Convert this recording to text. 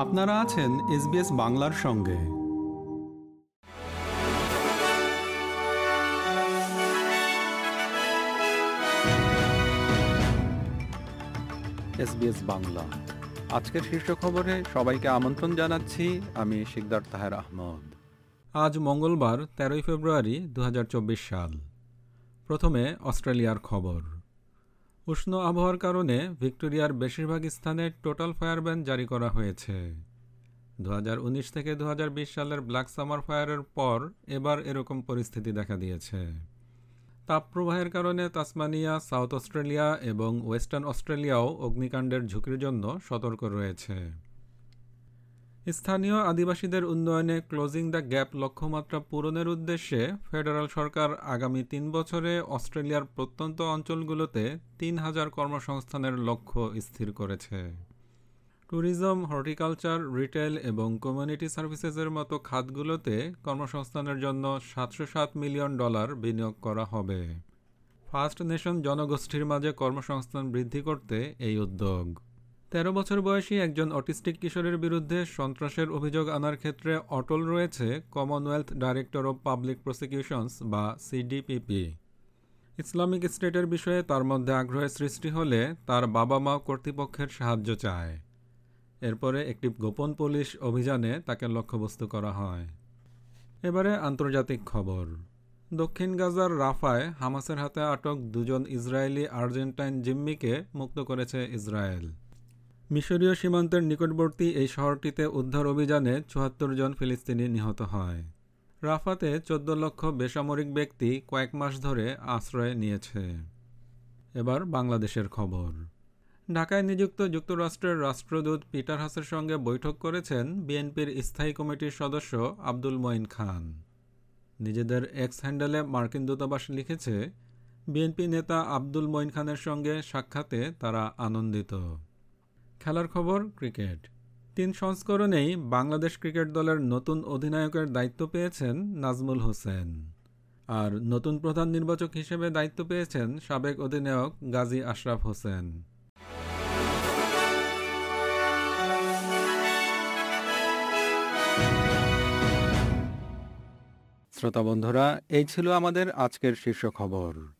আপনারা আছেন এসবিএস বাংলার সঙ্গে। এসবিএস বাংলা। আজকের শীর্ষ খবরে সবাইকে আমন্ত্রণ জানাচ্ছি আমি শিকদার তাহের আহমদ। আজ মঙ্গলবার তেরোই ফেব্রুয়ারি দু হাজার চব্বিশ সাল। প্রথমে অস্ট্রেলিয়ার খবর। উষ্ণ আবহাওয়ার কারণে ভিক্টোরিয়ার বেশিরভাগ স্থানে টোটাল ফায়ার ব্যান জারি করা হয়েছে। দু হাজার উনিশ থেকে দু হাজার বিশ সালের ব্ল্যাক সামার ফায়ারের পর এবার এরকম পরিস্থিতি দেখা দিয়েছে। তাপপ্রবাহের কারণে তাসমানিয়া, সাউথ অস্ট্রেলিয়া এবং ওয়েস্টার্ন অস্ট্রেলিয়াও অগ্নিকাণ্ডের ঝুঁকির জন্য সতর্ক রয়েছে। স্থানীয় আদিবাসীদের উন্নয়নে ক্লোজিং দ্য গ্যাপ লক্ষ্যমাত্রা পূরণের উদ্দেশ্যে ফেডারাল সরকার আগামী তিন বছরে অস্ট্রেলিয়ার প্রত্যন্ত অঞ্চলগুলোতে তিন হাজার কর্মসংস্থানের লক্ষ্য স্থির করেছে। ট্যুরিজম হর্টিকালচার রিটেল এবং কমিউনিটি সার্ভিসেসের মতো খাতগুলোতে কর্মসংস্থানের জন্য সাতশো সাত মিলিয়ন ডলার বিনিয়োগ করা হবে। ফার্স্ট নেশন জনগোষ্ঠীর মাঝে কর্মসংস্থান বৃদ্ধি করতে এই উদ্যোগ। তেরো বছর বয়সী একজন অটিস্টিক কিশোরের বিরুদ্ধে সন্ত্রাসের অভিযোগ আনার ক্ষেত্রে অটল রয়েছে Commonwealth director of public prosecutions বা সিডিপিপি ইসলামিক স্টেটের বিষয়ে তার মধ্যে আগ্রহের সৃষ্টি হলে তার বাবা মা কর্তৃপক্ষের সাহায্য চায়। এরপরে একটি গোপন পুলিশ অভিযানে তাকে লক্ষ্যবস্তু করা হয়। এবারে আন্তর্জাতিক খবর। দক্ষিণ গাজার রাফায় হামাসের হাতে আটক দুজন ইসরায়েলি আর্জেন্টাইন জিম্মিকে মুক্ত করেছে ইসরায়েল। মিশরীয় সীমান্তের নিকটবর্তী এই শহরটিতে উদ্ধার অভিযানে চুয়াত্তর জন ফিলিস্তিনি নিহত হয়। রাফাতে চোদ্দ লক্ষ বেসামরিক ব্যক্তি কয়েক মাস ধরে আশ্রয় নিয়েছে। এবার বাংলাদেশের খবর। ঢাকায় নিযুক্ত যুক্তরাষ্ট্রের রাষ্ট্রদূত পিটার হাসের সঙ্গে বৈঠক করেছেন বিএনপির স্থায়ী কমিটির সদস্য আব্দুল মঈন খান। নিজেদের এক্স হ্যান্ডেলে মার্কিন দূতাবাস লিখেছে, বিএনপি নেতা আব্দুল মঈন খানের সঙ্গে সাক্ষাতে তারা আনন্দিত। খেলার খবর, ক্রিকেট। তিন সংস্করণেই বাংলাদেশ ক্রিকেট দলের নতুন অধিনায়কের দায়িত্ব পেয়েছেন নাজমুল হোসেন। আর নতুন প্রধান নির্বাচক হিসেবে দায়িত্ব পেয়েছেন সাবেক অধিনায়ক গাজী আশরাফ হোসেন। শ্রোতা বন্ধুরা, এই ছিল আমাদের আজকের শীর্ষ খবর।